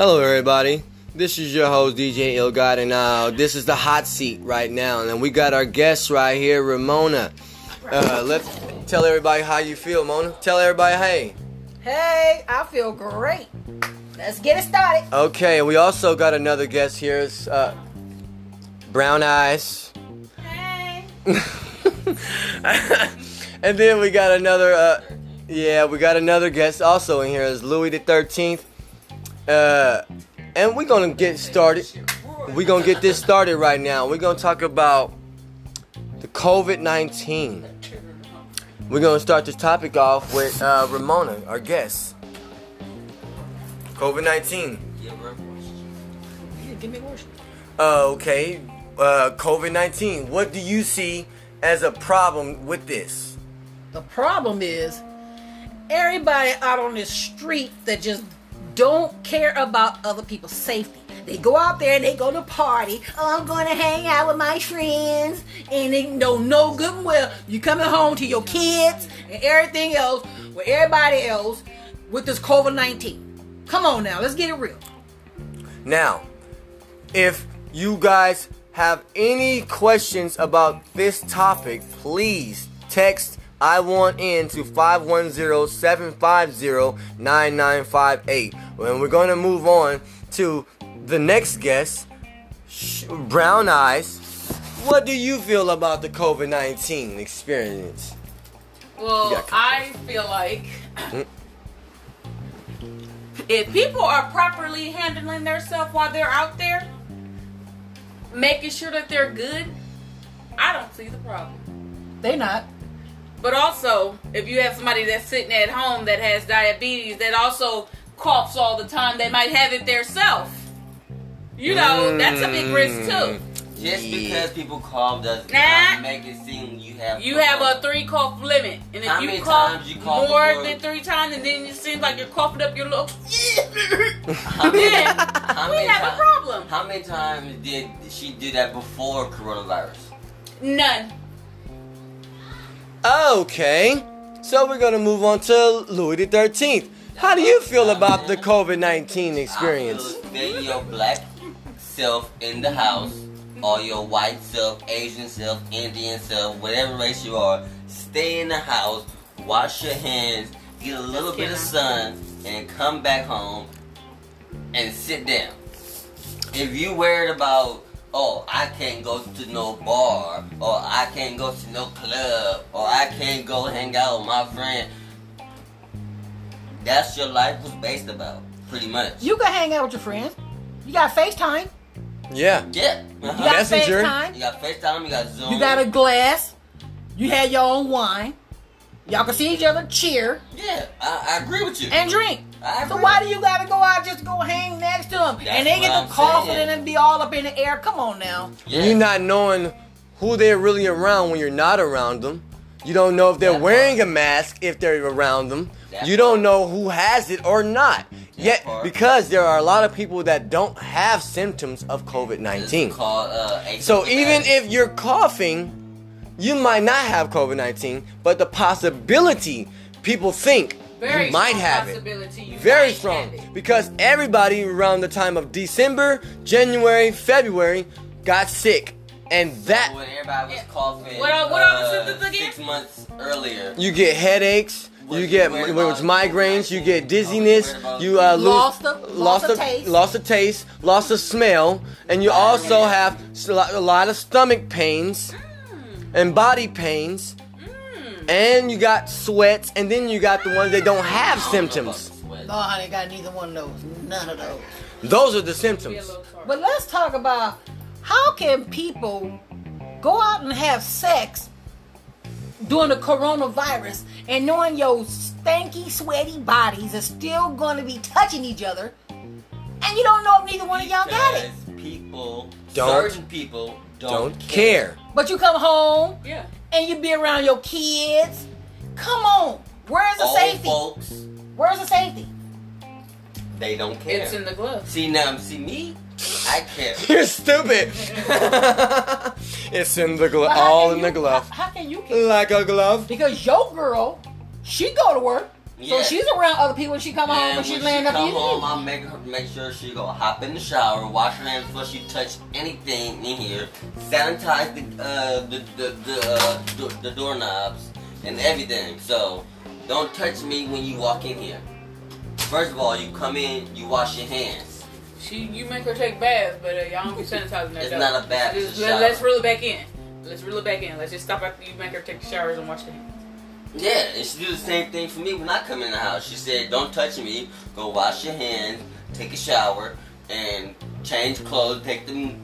Hello, everybody. This is your host, DJ Ill God, and uh, this is the hot seat right now. And we got our guest right here, Ramona. Uh, let's tell everybody how you feel, Mona. Tell everybody, hey. Hey, I feel great. Let's get it started. Okay, we also got another guest here. It's, uh, Brown Eyes. Hey. and then we got another, uh, yeah, we got another guest also in here. Is Louis the Thirteenth. Uh, and we're gonna get started. We're gonna get this started right now. We're gonna talk about the COVID nineteen. We're gonna start this topic off with uh, Ramona, our guest. COVID nineteen. Give me a. Uh, okay, uh, COVID nineteen. What do you see as a problem with this? The problem is everybody out on the street that just don't care about other people's safety. They go out there and they go to party. Oh, I'm going to hang out with my friends, and they know no good and well you coming home to your kids and everything else with everybody else with this COVID nineteen. Come on now, let's get it real. Now, if you guys have any questions about this topic, please text I want in to 510-750-9958. And we're going to move on to the next guest, Brown Eyes. What do you feel about the COVID-19 experience? Well, Yeah, I feel like Mm. if people are properly handling themselves while they're out there, making sure that they're good, I don't see the problem. They're not. But also, if you have somebody that's sitting at home that has diabetes that also coughs all the time, they might have it theirself. You know, that's a big risk mm. too. Just Yeah. because people cough does Nah. not make it seem you have. You have a three cough limit, and if How you many cough times you cough more before? than three times, and then it seems like you're coughing up your lungs, How many, then how we many have a problem. How many times did she do that before coronavirus? None. Okay, so we're going to move on to Louis the 13th. How do you feel about the COVID-19 experience? I feel Stay your black self in the house, or your white self, Asian self, Indian self, whatever race you are. Stay in the house, wash your hands, get a little bit of sun, and come back home and sit down. If you worried about, oh, I can't go to no bar, or I can't go to no club, or I can't go hang out with my friend, that's your life was based about, pretty much. You can hang out with your friends. You got FaceTime. Yeah. Yeah. You Uh-huh. got Messenger. FaceTime. You got FaceTime, you got Zoom. You got a glass. You had your own wine. Y'all can see each other cheer Yeah, I, I agree with you. and drink. I So why do you gotta go out just go hang next to them? And they get what to I'm coughing and be all up in the air. Come on now. Yeah. You not knowing who they're really around when you're not around them. You don't know if they're That wearing part. a mask if they're around them. That you don't part. know who has it or not. Yet, part. because there are a lot of people that don't have symptoms of COVID 19. called, uh, So, even if you're coughing, you might not have COVID 19, but the possibility people think Very you might strong have it. you Very might strong. have it. Because everybody around the time of December, January, February got sick. And that when everybody was coughing, What are- what are the uh, symptoms again? Six months earlier. you get headaches, you you get worried when it's migraines, you get dizziness, you worried about? you uh, lose Lost the- lost the taste. lost the taste, lost the smell, and you also have a lot of stomach pains and body pains, and you got sweats, and then you got the ones that don't have I don't symptoms. the sweat. No, I ain't got neither one of those. None of those. Those are the symptoms. But let's talk about how can people go out and have sex during the coronavirus and knowing your stanky, sweaty bodies are still going to be touching each other, and you don't know if neither one of y'all got it. Because people, Don't- certain people don't, Don't care. But you come home yeah. And you be around your kids. Come on, where's the Old safety? folks, Where's the safety? they don't care. It's in the glove. see now, see me, I care. You're stupid. it's in the glove, all can in the glove, How, how can you? Care? like a glove. Because your girl, she go to work. So Yes. she's around other people when she come home And and she's when laying she up come eating. home, I make her make sure she go hop in the shower, wash her hands before she touch anything in here, sanitize the uh, the the the, uh, do- the doorknobs and everything. So don't touch me when you walk in here. First of all, you come in, you wash your hands. She, you make her take baths, but uh, y'all don't be sanitizing that. It's though. not a bath, it's Just- a let, shower. let's reel it back in. Let's reel it back in. Let's just stop after you make her take showers and wash her hands. Yeah, and she do the same thing for me when I come in the house. She said, "Don't touch me. Go wash your hands, take a shower, and change clothes. Take the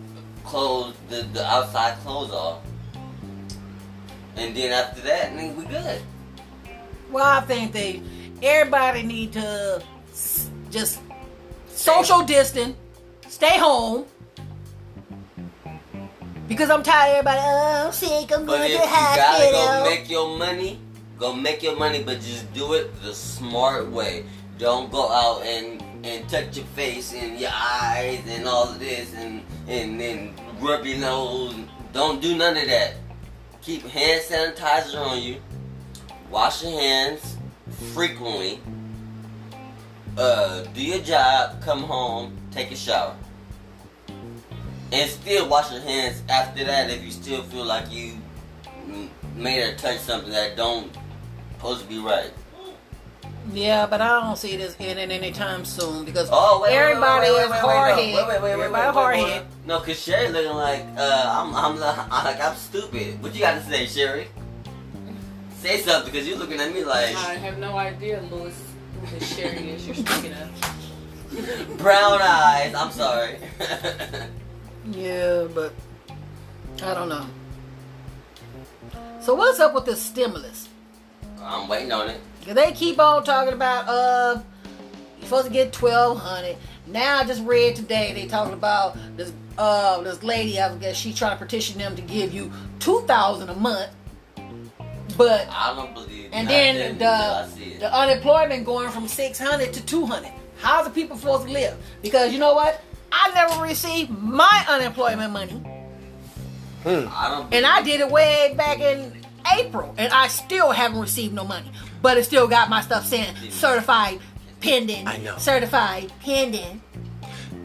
clothes, the, the outside clothes off, and then after that, then we good." Well, I think they everybody need to just social distance, stay home. Because I'm tired of everybody, oh, I'm sick, I'm But going if to you the gotta go make your money, go make your money, but just do it the smart way. Don't go out and and touch your face and your eyes and all of this and and then rub your nose. Don't do none of that. Keep hand sanitizer on you. Wash your hands frequently. Uh, do your job. Come home. Take a shower. And still wash your hands after that if you still feel like you made her touch something that don't supposed to be right. Yeah, but I don't see this ending anytime soon because Oh, wait, wait, wait, everybody wait, wait, is wait, hard wait, no. Wait, wait, wait, wait, Everybody wait, wait, hard wait. head. No, cause Sherry looking like uh, I'm, I'm, I'm like I'm stupid. What you got to say, Sherry? Say something, cause you're looking at me like I have no idea, Louis, who this Sherry is you're speaking of. brown eyes. I'm sorry. Yeah, but I don't know. So what's up with this stimulus? I'm waiting on it. They keep on talking about uh you're supposed to get twelve hundred. Now I just read today they talking about this uh this lady I guess she trying to petition them to give you two thousand a month. But I don't believe. and then didn't until I the the unemployment going from six hundred to two hundred. How's the people supposed to live? Because you know what? I never received my unemployment money. Hmm. I don't. And I did it way back in April, and I still haven't received no money. But it still got my stuff saying certified pending. I know. Certified pending.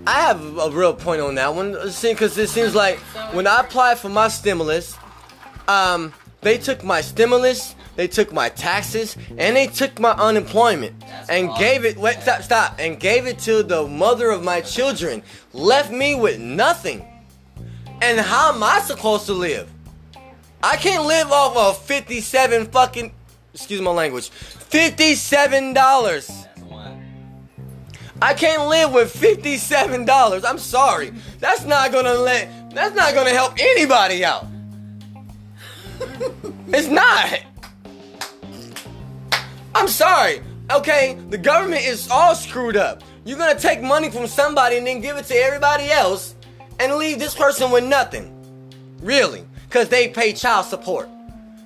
I have a real point on that one, See, because it seems like when I applied for my stimulus, um, they took my stimulus, they took my taxes, and they took my unemployment, That's and awesome. gave it. Wait, stop, stop, and gave it to the mother of my children, left me with nothing. And how am I supposed to live? I can't live off of fifty-seven fucking, excuse my language, fifty-seven dollars. I can't live with fifty-seven dollars. I'm sorry. That's not gonna let. That's not gonna help anybody out. it's not. I'm sorry. Okay, the government is all screwed up. You're gonna take money from somebody and then give it to everybody else, and leave this person with nothing. Really? Because they pay child support.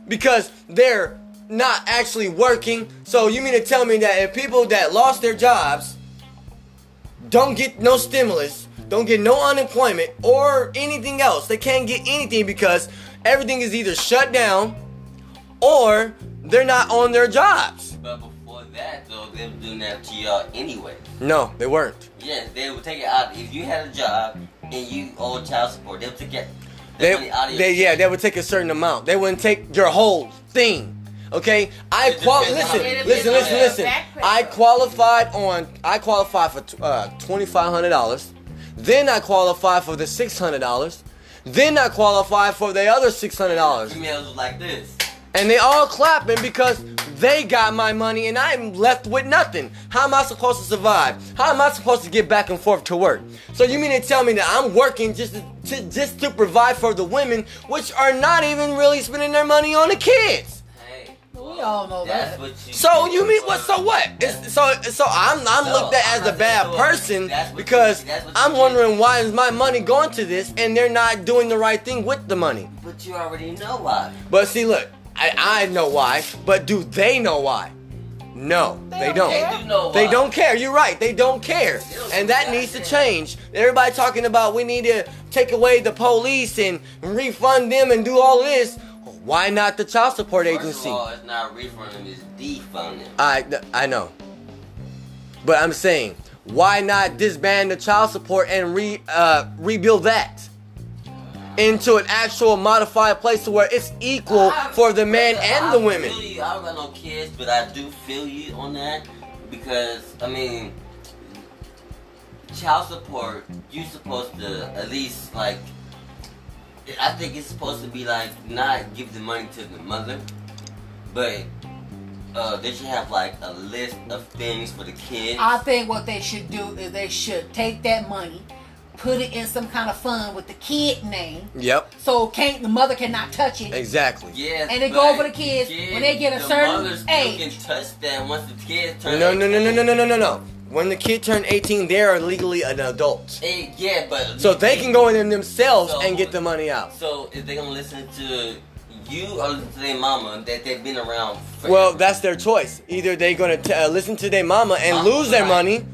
Because they're not actually working. So you mean to tell me that if people that lost their jobs don't get no stimulus, don't get no unemployment or anything else. They can't get anything because everything is either shut down or they're not on their jobs. But before that, though, they were doing that to y'all anyway. No, they weren't. Yes, they would take it out. If you had a job and you owed child support, they would take it. The They, money out of your they yeah, they would take a certain amount. They wouldn't take your whole thing. Okay, I qual- listen, listen, listen, listen. I qualified on. I qualified for uh, twenty five hundred dollars. Then I qualified for the six hundred dollars. Then I qualified for the other six hundred dollars. emails like this. And they all clapping because they got my money and I'm left with nothing. How am I supposed to survive? How am I supposed to get back and forth to work? So you mean to tell me that I'm working just to, to just to provide for the women, which are not even really spending their money on the kids? Hey, We all know that's that. what you. So do you mean what? So what? It's, so so I'm I'm No, looked at I'm as a bad saying person That's what you- because you I'm did. wondering why is my money going to this and they're not doing the right thing with the money. But you already know why. But see, look, I, I know why, but do they know why? No, They they, don't don't. care. They do know they don't care. You're right. They don't care, They don't and that a needs to change. Everybody talking about we need to take away the police and refund them and do all this. Why not the child support First agency? of all, it's not refunding, it's defunding. I I know, but I'm saying, why not disband the child support and re uh, rebuild that into an actual modified place to where it's equal for the men and the I women? Feel you. I don't got no kids, but I do feel you on that because I mean, child support. You supposed to at least like. I think it's supposed to be like not give the money to the mother, but uh, they should have like a list of things for the kids. I think what they should do is they should take that money, put it in some kind of fund with the kid name, Yep, so can't the mother cannot touch it. exactly. Yes, And they go over the kids when they get a the certain mother still age. can touch that once the kid turns. No, no, no, no, no, no, no, no, no. When the kid turned 18, they are legally an adult. Eh, yeah, but So they can go in them themselves So- and get the money out. So if they gonna listen to you or listen to their mama that they've been around? Forever. Well, that's their choice. Either they're gonna t- uh, listen to their mama and Mama lose their like- money,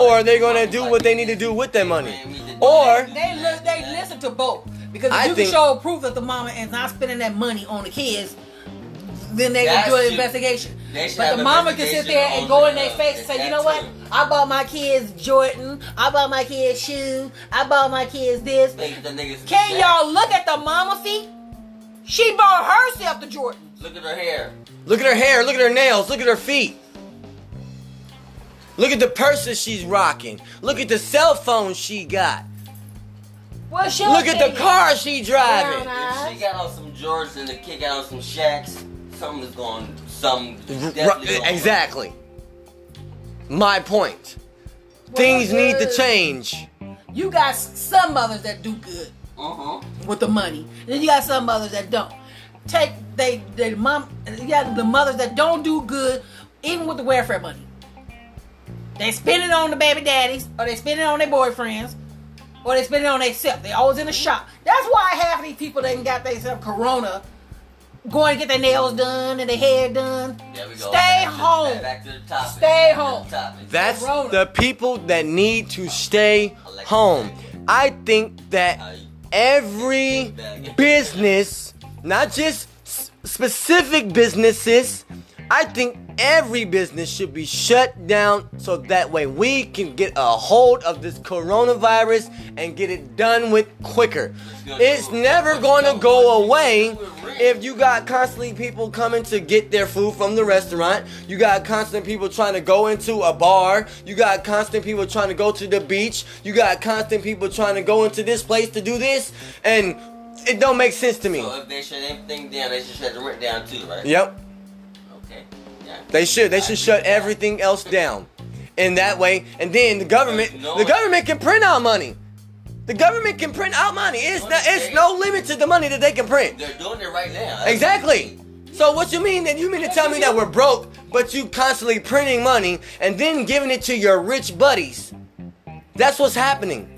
or they're gonna mama do like what they need to do with their money. Man, Or- They li- they listen to both because if I you think- can show proof that the mama is not spending that money on the kids, then they That will do an investigation. But the mama can sit there and go in their face and say, you know what? too. I bought my kids Jordan. I bought my kids shoes. I bought my kids this. Make the niggas Can y'all look at the mama feet? She bought herself the Jordan. look at her hair? Look at her hair, look at her nails, look at her feet. Look at the purses she's rocking. Look at the cell phone she got. What's your Look at the opinion? car she driving. If she got on some Jordans and the kid got on some Shaqs, something's going. Some definitely going. exactly. My point. Things need to change. You got some mothers that do good Uh huh. with the money. And Then you got some mothers that don't. Take they they mom you got the mothers that don't do good even with the welfare money. They spend it on the baby daddies, or they spend it on their boyfriends, or they spend it on themselves. They always in the shop. That's why half of these people that got themselves corona going to get their nails done and their hair done. There we go. Stay Back to- home. Back to the topic. Stay Back to the home. topic. That's Corona. the people that need to stay home. I think that every business, not just specific businesses, I think every business should be shut down so that way we can get a hold of this coronavirus and get it done with quicker. It's never going to go away if you got constantly people coming to get their food from the restaurant. You got constant people trying to go into a bar. You got constant people trying to go to the beach. You got constant people trying to go into this place to do this. And it don't make sense to me. So if they shut everything down, they should shut the rent down too, right? Yep. They should. They should shut everything else down. In that way, and then the government, the government can print out money. The government can print out money. It's not, it's no limit to the money that they can print. They're doing it right now. That's Exactly. So what you mean that you mean to tell me that we're broke, but you constantly printing money and then giving it to your rich buddies? That's what's happening.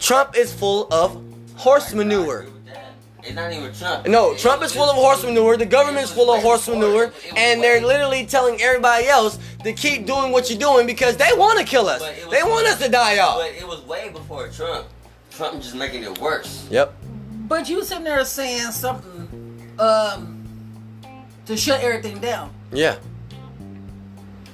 Trump is full of horse manure. Agree with that. It's not even Trump. No, It- Trump is full of horse manure. The government's full of horse manure, and they're literally telling everybody else to keep doing what you're doing because they want to kill us. But it was- They want us to die off. But it was way before Trump. Trump just making it worse. Yep. But you sitting there saying something um to shut everything down. Yeah.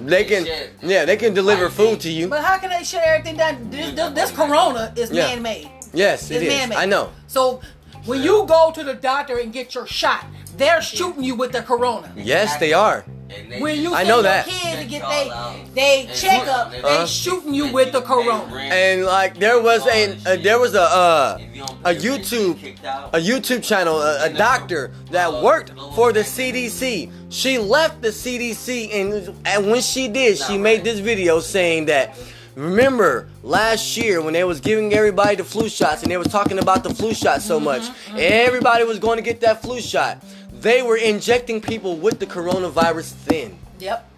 They can. Shit. Yeah, they can deliver food to you. But how can they shut everything down? This, this, this corona is Yeah. man-made. Yes, it It's is. man-made. I know. So when you go to the doctor and get your shot, they're shooting you with the corona. Yes, they are. They When you I send know your that. kids to get they they And check up, they Uh-huh. shooting you with the corona. And like there was a, a there was a uh, If you don't a pay rent, you YouTube get kicked out. a YouTube channel, a, a doctor that worked for the CDC. She left the CDC, and and when she did, she made this video saying that. Remember last year when they was giving everybody the flu shots and they was talking about the flu shot so mm-hmm. much, everybody was going to get that flu shot. They were injecting people with the coronavirus then. Yep.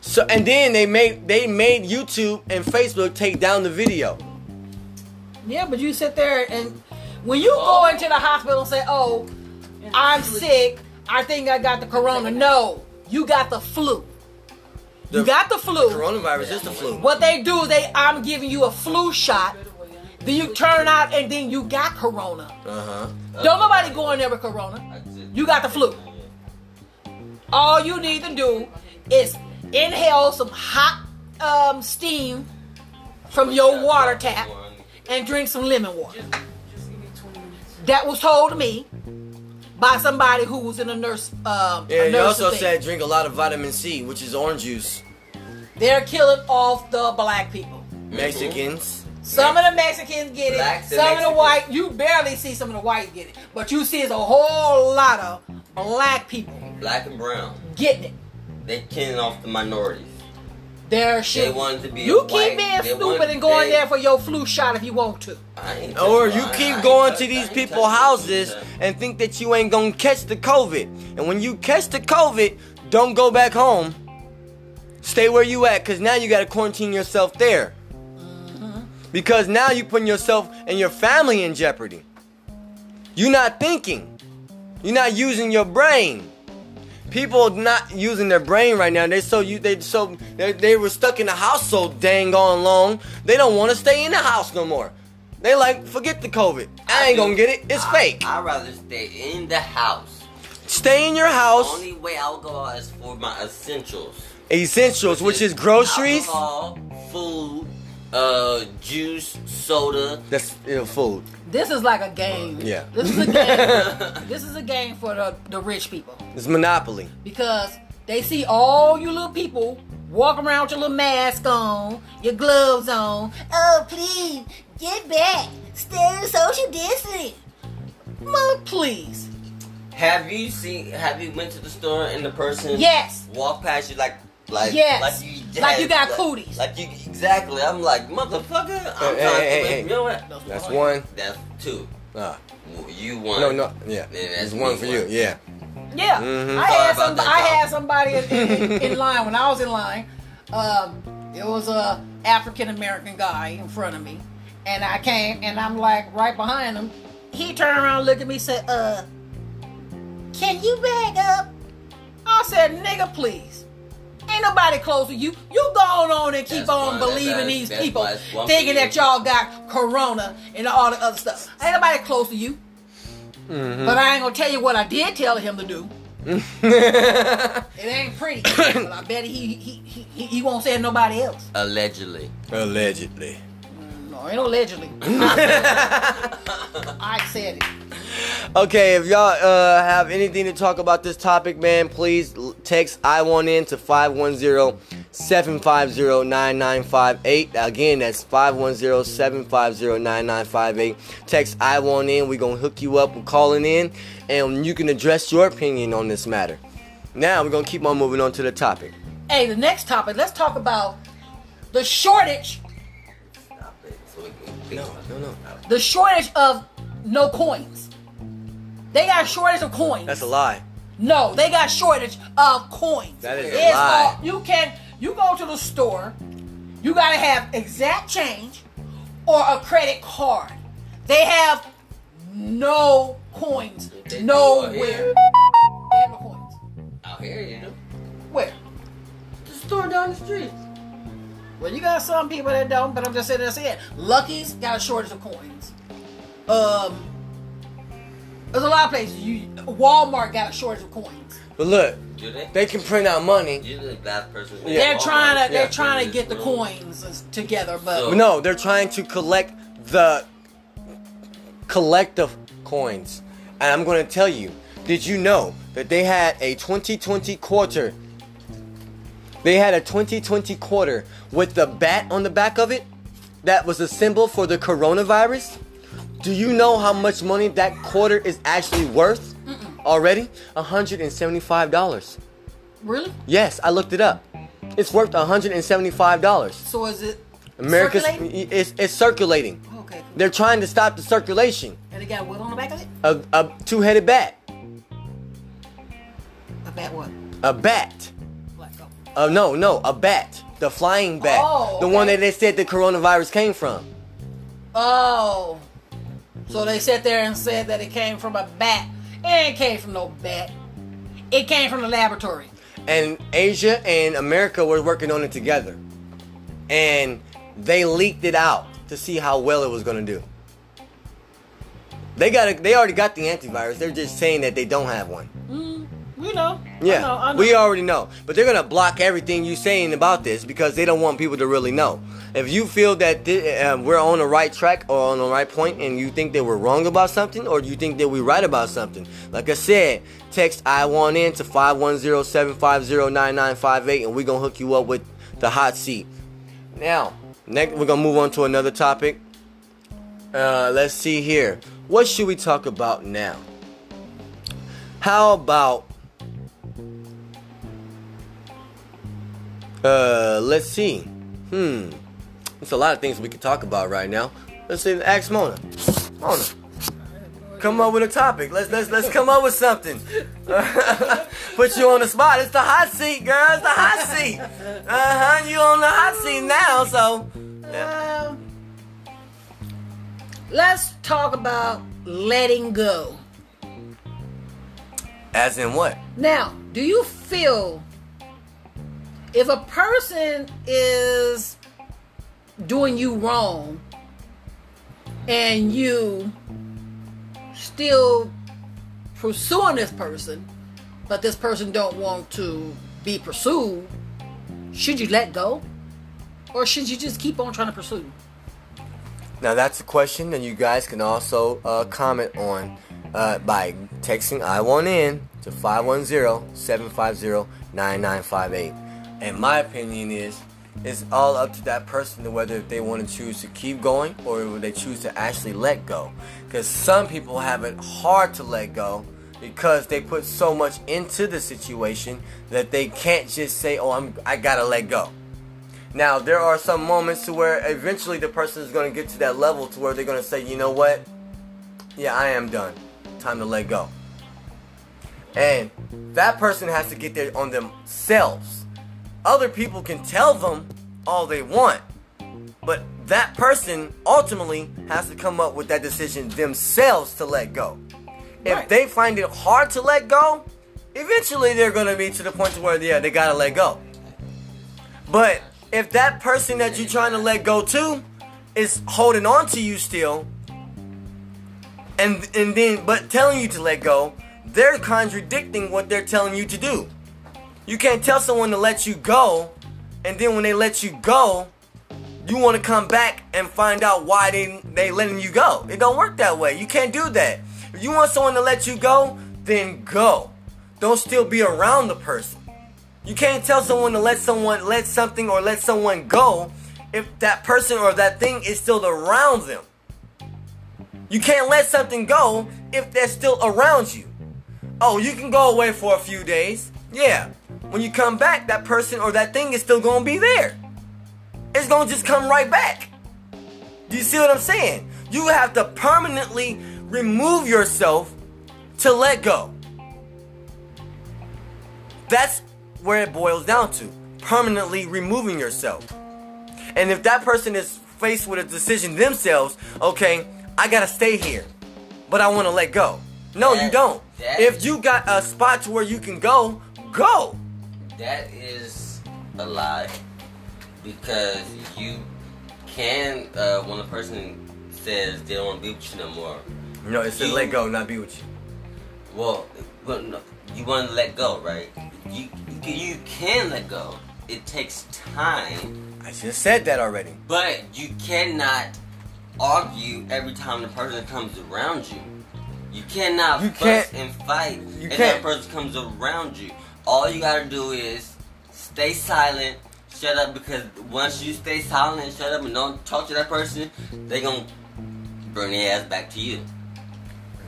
So and then they made they made YouTube and Facebook take down the video. Yeah, but you sit there and when you go into the hospital and say, "Oh, I'm sick. I think I got the corona." No, you got the flu. You got the flu. Coronavirus is the flu. What they do they I'm giving you a flu shot. Then you turn out and then you got corona. Uh huh. Don't nobody go in there with corona. You got the flu. All you need to do is inhale some hot um, steam from your water tap and drink some lemon water. Just give me 20 minutes. That was told to me by somebody who was in a nurse. Um, Yeah, a nurse also thing. said drink a lot of vitamin C, which is orange juice. they're killing off the black people. Mexicans. Some of the Mexicans get it. Some of the white, you barely see some of the white get it, but you see it's a whole lot of black people Black and brown. getting it. They killing off the minorities. They're They shit. wanted to be. You a keep white, being stupid and going there for your flu shot if you want to. Or you I- I keep going touch- to these people's houses and think that you ain't gonna catch the COVID. And when you catch the COVID, don't go back home. Stay where you at, cause now you gotta quarantine yourself there. Mm-hmm. Because now you putting yourself and your family in jeopardy. You're not thinking. You're not using your brain. People not using their brain right now. They so you they so they, they were stuck in the house so dang on long. They don't want to stay in the house no more. They like forget the COVID. I ain't do- gonna get it. It's I- fake. I'd rather stay in the house. Stay in your house. The Only way I'll go out is for my essentials. Essentials, which is groceries. alcohol, food, uh, juice, soda. That's you know, food. This is like a game. Yeah. This is a game. this is a game for the, the rich people It's monopoly. because they see all you little people walk around with your little mask on, your gloves on. Oh, please get back. Stay social distancing. Mother, please. Have you seen? Have you went to the store and the person Yes. walk past you like like Yes. like you Like had- you got like, cooties. Like you exactly. I'm like motherfucker. I'm Hey, trying hey, to hey, you know what? That's one. That's two. Ah. You one. no, no, yeah. Then that's It's one me for you. Yeah. Yeah, Mhm. I had some. that, I had somebody in, in, in line when I was in line. Um, it was a African American guy in front of me, and I came and I'm like right behind him. He turned around, looked at me, said, "Uh, can you back up?" I said, "Nigga, please." Ain't nobody close to you. You going on and keep That's on why- believing that's- these people, why it's one for thinking that y'all got corona and all the other stuff. Ain't nobody close to you. Mm-hmm. But I ain't gonna tell you what I did tell him to do. It ain't pretty, but I bet he he, he, he, he won't say it to nobody else. Allegedly. Allegedly. No, ain't allegedly. I said it. Okay, if y'all uh, have anything to talk about this topic, man, please text I want in to 510-750-9958. Again, that's 510-750-9958. Text I want in. We're gonna hook you up with calling in and you can address your opinion on this matter. Now we're gonna keep on moving on to the topic. Hey, the next topic. Let's talk about the shortage. No, no, no. The shortage of no coins. They got shortage of coins. That's a lie. No, they got shortage of coins. That is a It's lie. all- you can you go to the store, you gotta have exact change or a credit card. They have no coins They nowhere. out. They have no coins. Out here, you know. Where? The store down the street. Well, you got some people that don't, but I'm just saying that's it. Lucky's got a shortage of coins. Um, there's a lot of places. You Walmart got a shortage of coins. But look, they? they can print out money. The person. Yeah. They're trying to they're Yeah. trying to get the coins together, but So- No, they're trying to collect the collective coins. And I'm going to tell you, did you know that they had a 2020 quarter? They had a 2020 quarter with the bat on the back of it that was a symbol for the coronavirus. Do you know how much money that quarter is actually worth already? $175. really. Yes, I looked it up. It's worth $175. So is it America's circulating? it's, it's circulating. Okay. cool. They're trying to stop the circulation. And it got what on the back of it? A, a two-headed bat. A bat what? A bat. Uh, no, no, a bat. The flying bat. Oh, The one that they said the coronavirus came from. Oh. So they sat there and said that it came from a bat. It ain't came from no bat. It came from the laboratory. And Asia and America were working on it together. And they leaked it out. to see how well it was gonna do. They got they already got the antivirus. They're just saying that they don't have one. Mm, we know. Yeah, I know, I know. we already know. But they're gonna block everything you're saying about this because they don't want people to really know. If you feel that thi- uh, we're on the right track or on the right point, and you think that we're wrong about something, or you think that we're right about something, like I said, text I want in to 510-750-9958, and we're gonna hook you up with the hot seat. Now, next we're gonna move on to another topic. Uh, let's see here. What should we talk about now? How about Uh, let's see. Hmm. There's a lot of things we could talk about right now. Let's see. Ask Mona. Mona. Come up with a topic. Let's let's let's come up with something. Put you on the spot. It's the hot seat, girl. It's the hot seat. Uh huh. You on the hot seat now, so. Um, let's talk about letting go. As in what? Now, do you feel if a person is doing you wrong and you still pursuing this person, but this person don't want to be pursued, should you let go? Or should you just keep on trying to pursue? Now that's a question that you guys can also uh, comment on uh, by texting I want in to 510-750-9958. And my opinion is it's all up to that person to whether they want to choose to keep going or they choose to actually let go. Because some people have it hard to let go because they put so much into the situation that they can't just say, "Oh, I'm I gotta let go." Now, there are some moments to where eventually the person is going to get to that level to where they're going to say, you know what? Yeah, I am done. Time to let go. And that person has to get there on themselves. Other people can tell them all they want, but that person ultimately has to come up with that decision themselves to let go. If they find it hard to let go, eventually they're going to be to the point to where, yeah, they got to let go. But if that person that you're trying to let go to is holding on to you still, and and then but telling you to let go, they're contradicting what they're telling you to do. You can't tell someone to let you go, and then when they let you go, you want to come back and find out why they they letting you go. It don't work that way. You can't do that. If you want someone to let you go, then go. Don't still be around the person. You can't tell someone to let someone let something or let someone go if that person or that thing is still around them. You can't let something go if they're still around you. Oh, you can go away for a few days. Yeah. When you come back, that person or that thing is still going to be there. It's going to just come right back. Do you see what I'm saying? You have to permanently remove yourself to let go. That's where it boils down to permanently removing yourself. And if that person is faced with a decision themselves, okay, I gotta stay here, but I wanna let go. No, you don't. If you got a spot to where you can go, go. That is a lie because you can uh, when a person says they don't want to be with you no more. No, it says You- let go, not be with you. Well, well no, you want to let go, right? You you can let go. It takes time, I just said that already. but you cannot argue every time the person comes around you. You cannot You fuss and fight you if that person comes around you. All you gotta do is stay silent, shut up, because once you stay silent and shut up and don't talk to that person, they gonna bring their ass back to you.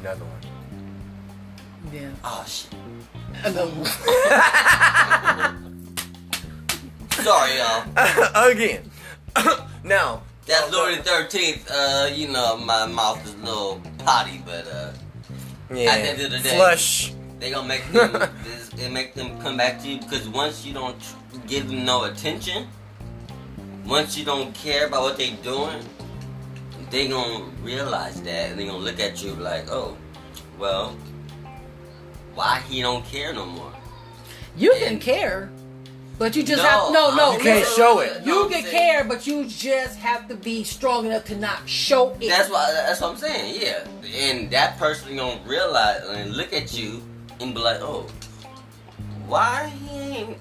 Another one. Yeah. Oh shit. Another one. Sorry, y'all. Again. now, That's Louis the Thirteenth. Uh, you know my mouth is a little potty, but uh, yeah, At the end of the day- flush. They gonna make them this, it make them come back to you because once you don't give them no attention, once you don't care about what they doing, they gonna realize that and they gonna look at you like, oh, well, why he don't care no more? You can care, But you just No, have no, no. You can't listen. show it. You I'm can saying- care, but you just have to be strong enough to not show it. That's why. That's what I'm saying. Yeah, and that person gonna realize and look at you and be like, "Oh, why he ain't?"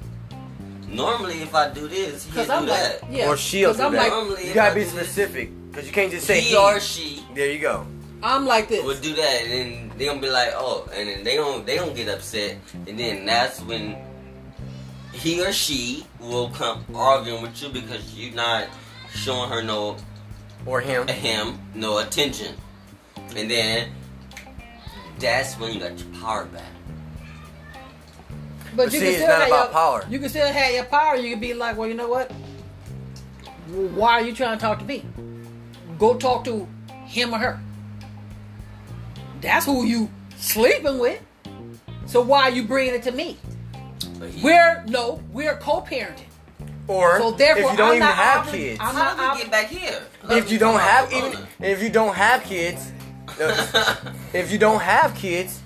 Normally, if I do this, he do I'm like, that. yeah. Or she'll do I'm that. like, Normally, You gotta be do this, specific. Because you can't just say he he. or she There you go. I'm like this. would do that, and then they gonna be like, "Oh," and then they don't they gonna get upset, and then that's when he or she will come arguing with you because you're not showing her no Or him. him no attention, and then that's when you got your power back. But, But you see, can it's still not have about your, power. You can still have your power. You can be like, well, you know what? Why are you trying to talk to me? Go talk to him or her. That's who you sleeping with. So why are you bringing it to me? He, We're no, we're co-parenting. Or So therefore, if you don't I'm even not have obli- kids. I'm how not did we get back here? if you don't have even if you don't have kids, uh, if you don't have kids,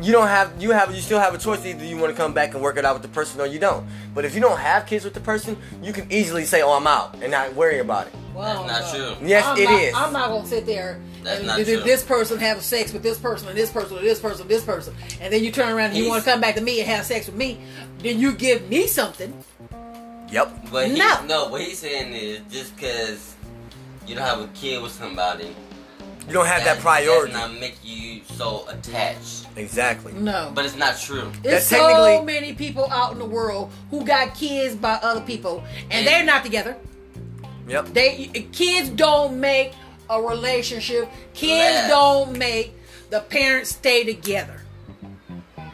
you don't have you have you still have a choice either you want to come back and work it out with the person or you don't. But if you don't have kids with the person, you can easily say, "Oh, I'm out," and not worry about it. Well, That's not uh, true. Yes, I'm it not, is. I'm not gonna sit there That's and not th- true. this person have sex with this person and this person and this person and this person, and then you turn around and you want to come back to me and have sex with me. Then you give me something. Yep. But he, No. no. what he's saying is just because you don't have a kid with somebody, You don't have that that priority. does not make you so attached. Exactly. No. But it's not true. There's so many people out in the world who got kids by other people, and And- they're not together. Yep. They kids don't make a relationship. Kids Last. don't make the parents stay together.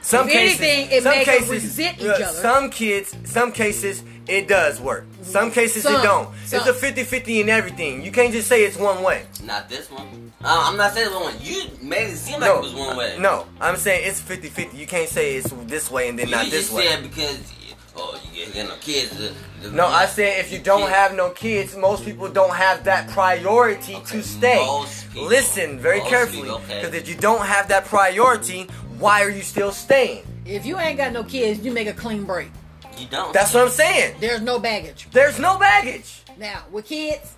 Some If cases, anything, it some makes them cases, resent each other. Some kids, some cases, it does work. Some cases Some, it don't. some. It's a 50-50 in everything. You can't just say it's one way. Not this one. Uh, I'm not saying it's one way. You made it seem like no, it was one way. No, I'm saying it's 50-50. You can't say it's this way and then you not just this way. You said because oh you get no kids. The, the, No, I said if you don't kid- have no kids, most people don't have that priority Okay, to stay. most people. Listen very Most carefully, people, okay. because if you don't have that priority, why are you still staying? If you ain't got no kids, you make a clean break. You don't. That's what I'm saying. There's no baggage. There's no baggage. Now with kids,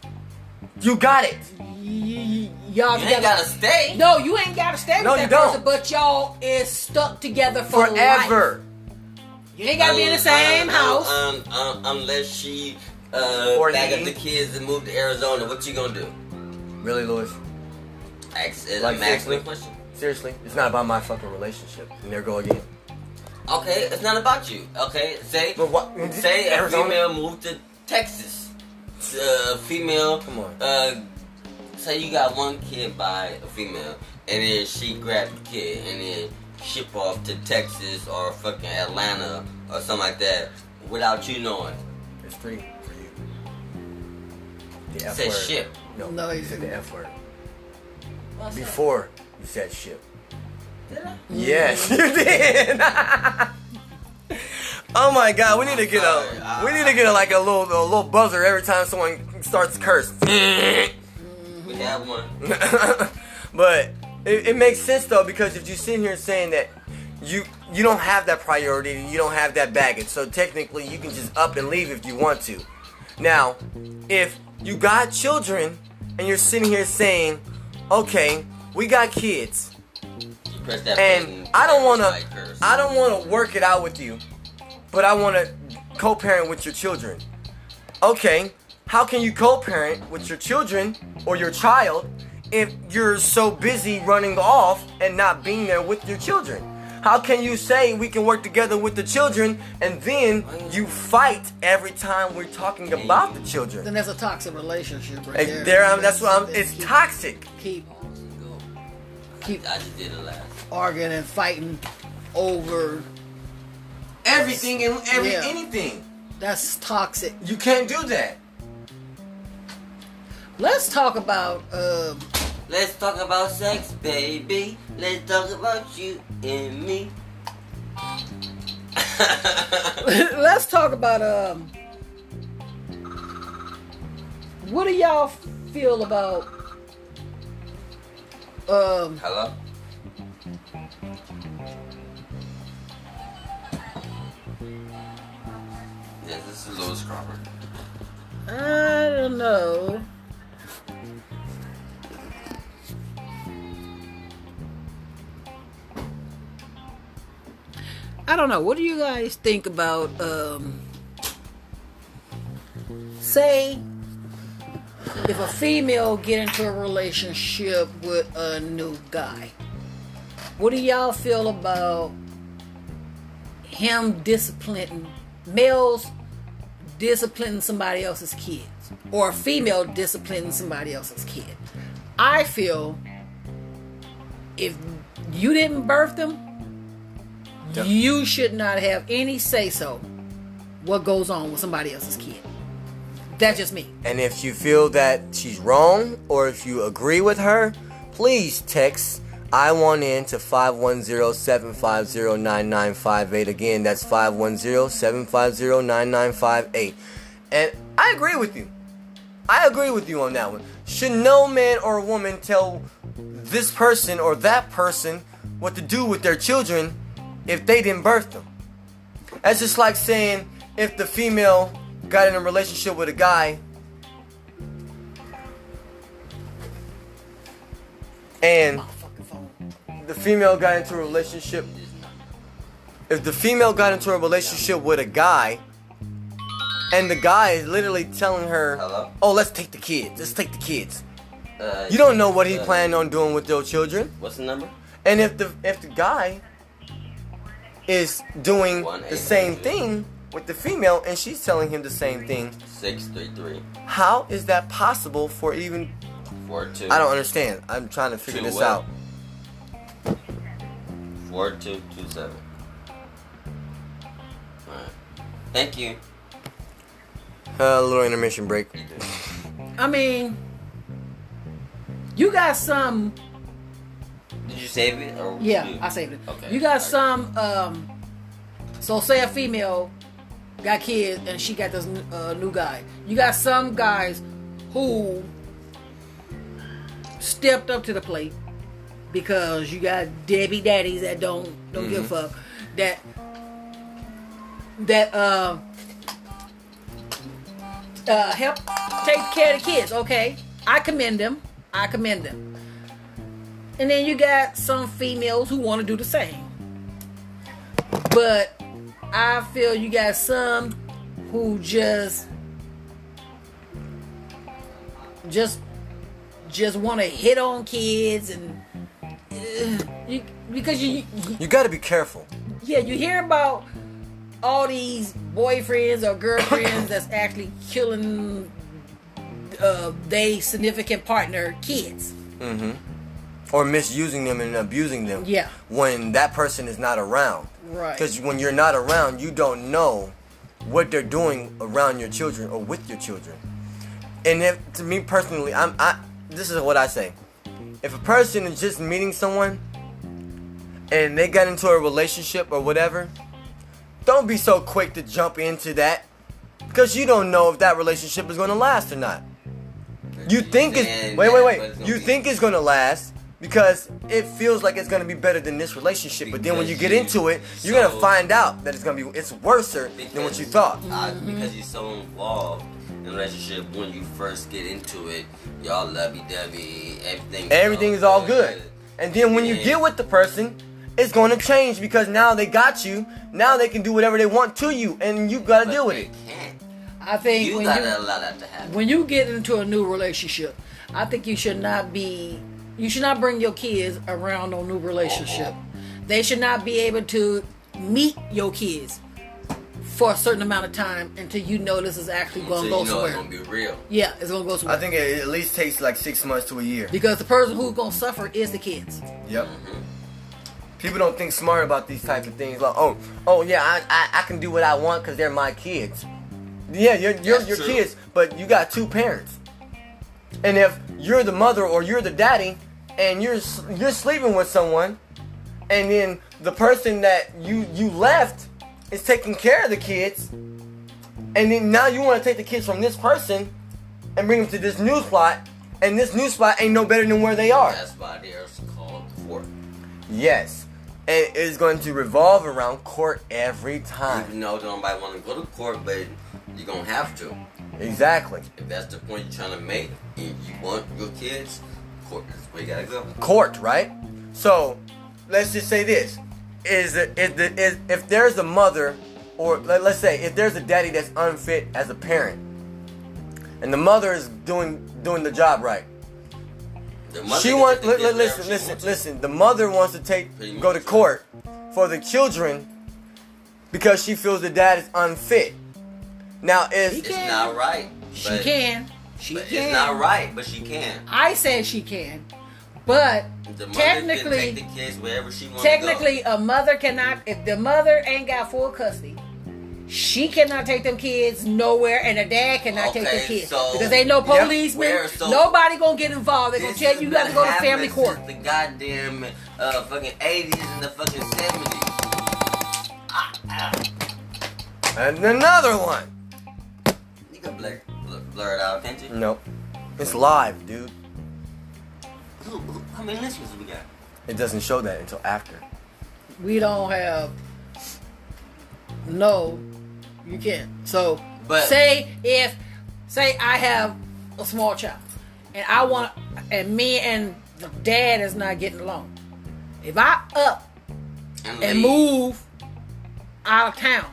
You got it. y- y- y'all You ain't gotta stay. No, you ain't gotta stay with No, that you don't. person, but y'all is stuck together for Forever. life. You ain't gotta be in the same Um, house. Um, um, unless she uh, Or back he. up the kids and move to Arizona, what you gonna do? Really, Louis? Ask, Like, I'm asking seriously? a question. Seriously, it's not about my fucking relationship. And there go again. Okay, it's not about you. Okay, say But what? say a Arizona? female moved to Texas. Uh, female. Come on. Uh, say you got one kid by a female, and then she grabbed the kid and then ship off to Texas or fucking Atlanta or something like that without you knowing. It's three for you. The F Say word. ship. No, No, you you said the. F word. Before you said ship. Did I? Yes, you did. oh my god, we need to get a we need to get a, like a little a little buzzer every time someone starts curse. We have one. but it, it makes sense though because if you sit here saying that you you don't have that priority, and you don't have that baggage, so technically you can just up and leave if you want to. Now, if you got children and you're sitting here saying, "Okay, we got kids," press that button, and I don't want to. I don't want to work it out with you, but I want to co-parent with your children. Okay, how can you co-parent with your children or your child if you're so busy running off and not being there with your children? How can you say we can work together with the children and then you fight every time we're talking about the children? Then children? that's a toxic relationship right there. there, I'm- that's what I'm. Keep- It's toxic. Keep keep I just did it last. Arguing and fighting over. Everything and every Yeah. anything. That's toxic. You can't do that. Let's talk about um, Let's talk about sex, baby. Let's talk about you and me. let's talk about um what do y'all feel about um Hello? Yes, this is Lewis Crawford. I don't know. I don't know. What do you guys think about um say if a female get into a relationship with a new guy? What do y'all feel about him disciplining males disciplining somebody else's kids or a female disciplining somebody else's kid. I feel if you didn't birth them, Yep. you should not have any say so what goes on with somebody else's kid. That's just me. And if you feel that she's wrong or if you agree with her, please text I want in to 510-750-9958. Again, that's 510-750-9958. And I agree with you. I agree with you on that one. Should no man or woman tell this person or that person what to do with their children if they didn't birth them? That's just like saying if the female got in a relationship with a guy and. The female got into a relationship if the female got into a relationship with a guy and the guy is literally telling her Hello? oh let's take the kids let's take the kids Uh, you don't know what he uh, planned on doing with those children What's the number? and if the if the guy is doing the same thing with the female and she's telling him the same thing Six three three how is that possible for even four two. i don't understand i'm trying to figure Two this what? out Four two two seven. Alright. Thank you. a little intermission break I mean, you got some Did you save it or Yeah, you- I saved it. Okay. You got some. Um, so say a female got kids and she got this uh, new guy. You got some guys who stepped up to the plate because you got Debbie daddies that don't don't give a fuck that that uh uh help take care of the kids. Okay, I commend them. I commend them. And then you got some females who want to do the same. But I feel you got some who just just just want to hit on kids and you because you, you you got to be careful yeah you hear about all these boyfriends or girlfriends that's actually killing uh they significant partner kids Mm-hmm. Or misusing them and abusing them. Yeah. When that person is not around. Right. Because when you're not around, you don't know what they're doing around your children or with your children. And if to me personally, I'm I this is what I say. If a person is just meeting someone and they got into a relationship or whatever, don't be so quick to jump into that. Because you don't know if that relationship is gonna last or not. You think it's wait, wait, wait. You think it's gonna last because it feels like it's gonna be better than this relationship. But then when you get into it, you're gonna find out that it's gonna be it's worser than what you thought. Because you're so involved in the relationship when you first get into it, y'all lovey dovey, everything. Everything is all good. And then when you get with the person, it's gonna change because now they got you. Now they can do whatever they want to you, and you gotta deal with they it. Can't. i think You when gotta you allow that to happen. when you get into a new relationship, I think you should not be you should not bring your kids around no new uh-huh. relationship. They should not be able to meet your kids for a certain amount of time until you know this is actually going to you go know it's somewhere. gonna be real. yeah, it's going to go somewhere. I think it at least takes like six months to a year. because the person who's going to suffer is the kids. Yep. People don't think smart about these types of things. Like, oh, oh yeah, I, I, I can do what I want because they're my kids. Yeah, you're you're your true. kids, but you got two parents. And if you're the mother or you're the daddy, and you're you're sleeping with someone, and then the person that you you left is taking care of the kids, and then now you want to take the kids from this person and bring them to this new spot, and this new spot ain't no better than where they are. That's why they're called court. Yes. and it's going to revolve around court every time. You know, nobody want to go to court, but you're gonna have to. Exactly. If that's the point you're trying to make, and you want your kids, court is where you gotta go. Court, right? So, let's just say this: is it is the is if there's a mother, or let, let's say if there's a daddy that's unfit as a parent, and the mother is doing doing the job right. The She wants. take the Li- li- listen, listen, to. listen. The mother wants to take go to court for the children because she feels the dad is unfit. Now, He is It's can. not right. She but- can. She but can. It's not right, but she can. I said she can, but The mother can technically, take the kids wherever she wants technically, a mother cannot. If the mother ain't got full custody, she cannot take them kids nowhere, and the dad cannot take Okay, the kids so- because ain't no Yep. policeman. So- nobody gonna get involved. They gonna go. tell you you got to go to family court. The goddamn uh, fucking 80s and the fucking 70s. Ah, ah. and another one? You can blur, blur, blur it out, can't you? Nope. It's live, dude. Who, who, how many listeners we got? It doesn't show that until after. We don't have. No, you can't. So, But- say if, say I have a small child, and I want, and me and the dad is not getting along. If I up and leave. move out of town,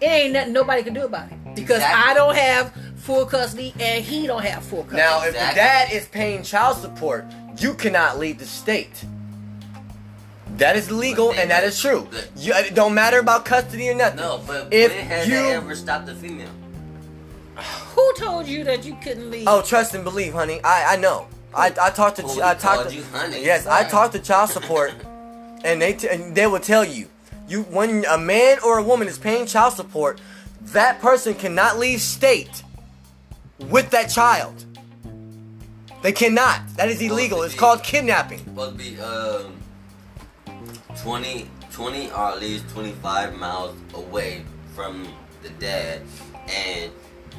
it ain't nothing nobody can do about it because Exactly. I don't have full custody and he don't have full custody. Now, if the dad is paying child support, you cannot leave the state. That is legal and that is true. but- You, it don't matter about custody or nothing. No, but if when has you that ever stopped a female? Who told you that you couldn't leave? oh trust and believe, honey, I I know. I I talked to oh, Who I talked called to you honey? yes I talked to child support, and they t- and they will tell you you when a man or a woman is paying child support, that person cannot leave state with that child. They cannot. That is illegal. It's called kidnapping. supposed to be um 20, 20 or at least 25 miles away from the dad and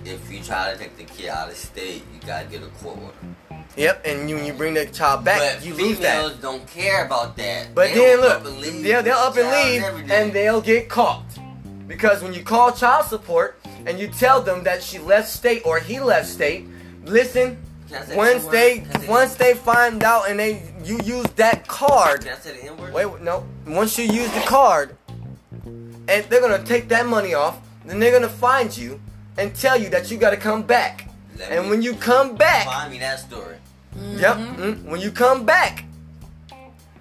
if you try to take the kid out of state you gotta get a court order Yep, and you, when you bring the child back, but you females lose that. don't care about that But They then look, leave they'll, they'll up and leave, and they'll get caught. Because when you call child support and you tell them that she left state or he left state, listen. Once they N-word? Can I say once they find out and they you use that card, Can I say the N-word? wait no. Once you use the card, and they're gonna take that money off, then they're gonna find you and tell you that you got to come back. Let And when you come back, Find me that story. Yep. mm, When you come back,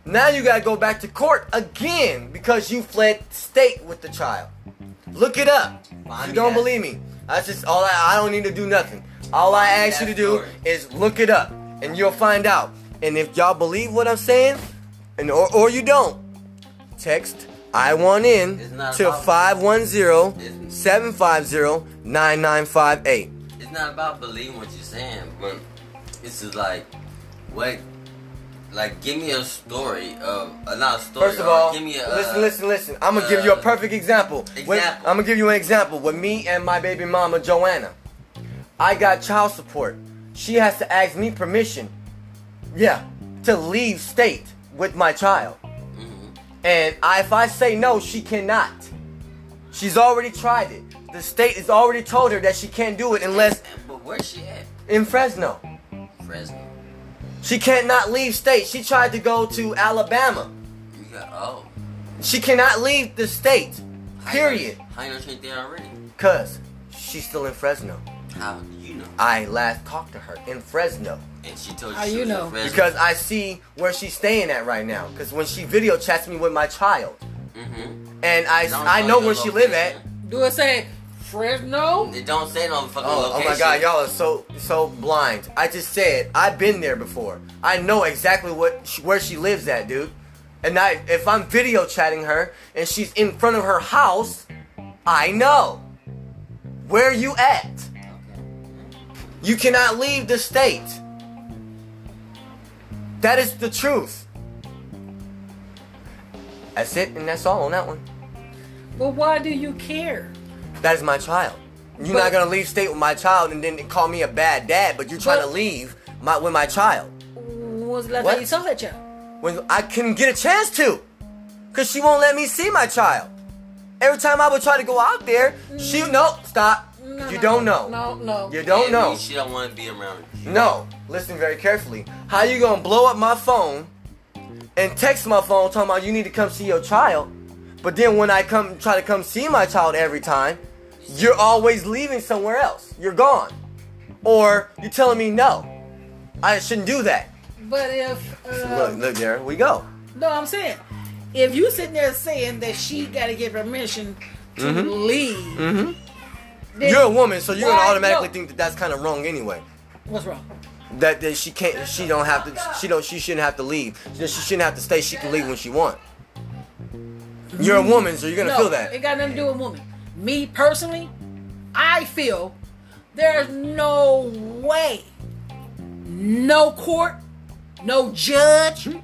now you gotta go back to court again because you fled state with the child. Look it up. You don't that- believe me? That's just all. I, I don't need to do nothing. All I ask you to do is look it up, and you'll find out. And if y'all believe what I'm saying, and or, or you don't, text I want in to about- 510-750-9958. It's not about believing what you're saying, but it's just like, what, like, give me a story of, uh, not a story. First of all, give me a, listen, uh, listen, listen. I'm gonna give you a uh, perfect example. Example. I'm gonna give you an example with me and my baby mama Joanna. I got child support. She has to ask me permission, yeah, to leave state with my child. mhm. And I, if I say no, she cannot. She's already tried it. The state has already told her that she can't do it unless But where's she at? in Fresno. Fresno. She cannot leave state. She tried to go to Alabama. You got, oh. She cannot leave the state. How you Period. How you know she ain't there already? Cause she's still in Fresno. How do you know? I last talked to her in Fresno And she told you How she you was in know? Fresno. because I see where she's staying at right now. Cause when she video chats me with my child, Mhm. and I Don't I tell know your where she live at. Do it say Fresno? It don't say no fucking Oh, oh my god, y'all are so so blind. I just said I've been there before. I know exactly what sh- where she lives at, dude. And I if I'm video chatting her and she's in front of her house, I know. Where you at? You cannot leave the state. That is the truth. That's it, and that's all on that one. But why do you care? That is my child. You're But- not gonna leave state with my child and then call me a bad dad, but you're trying But- to leave my with my child. When was the last What? time you saw that child? when I couldn't get a chance to, cause she won't let me see my child. Every time I would try to go out there, she mm. no stop. No, you no, don't know. No, no. You don't know. She don't want to be around you. No, listen very carefully. How you gonna blow up my phone and text my phone talking about you need to come see your child, but then when I come try to come see my child every time, you're always leaving somewhere else. You're gone, or you're telling me no, I shouldn't do that. But if uh, Look, look there we go. no, I'm saying if you sitting there saying that she got to get permission to leave, Mm-hmm. You're a woman, so you're gonna automatically no. think that that's kind of wrong anyway. What's wrong? That, that she can't, she don't have to, she don't, she shouldn't have to leave. She shouldn't have to stay. She can leave when she want. You're a woman, so you're gonna no, feel that. It got nothing to do with women. Me personally, I feel there's no way, no court, no judge, hmm?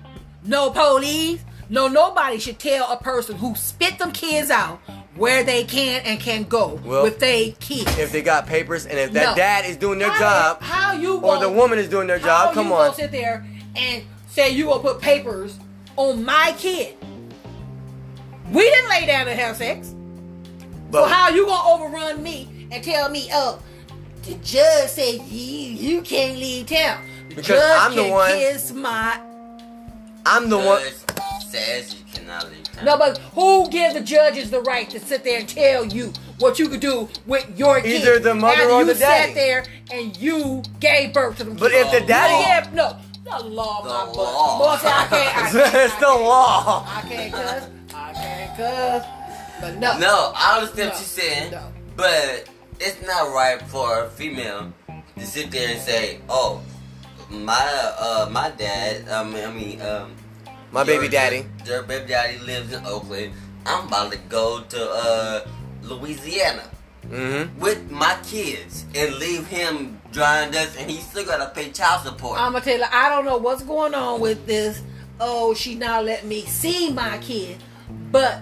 no police, no nobody should tell a person who spit them kids out where they can and can go Well, with they kids. if they got papers and if that No. dad is doing their How- job how you or the woman is doing their job, come you on. sit there and say you gonna put papers on my kid? We didn't lay down and have sex. But so how you gonna overrun me and tell me, oh, the judge said you you can't leave town. The Because judge I'm the can one- kiss my I'm the one. Judge says you cannot leave town. no, but who gives the judges the right to sit there and tell you what you could do with your kid? Either the mother after or you the daddy. sat there and you gave birth to them. But kids. if the daddy- yeah, no, the law, The my butt. law. Boy, say I can't. I can't it's the law. I can't cuss. I can't cuss. But no. No, I understand No. what you're saying, No. but it's not right for a female to sit there and say, "Oh, my uh my dad, um, I mean, um, My baby daddy. your baby daddy lives in Oakland. I'm about to go to uh Louisiana Mm-hmm. with my kids and leave him drying dust, and he still gotta pay child support." I'm gonna tell you, I don't know what's going on with this. Oh, she not letting me see my kid. But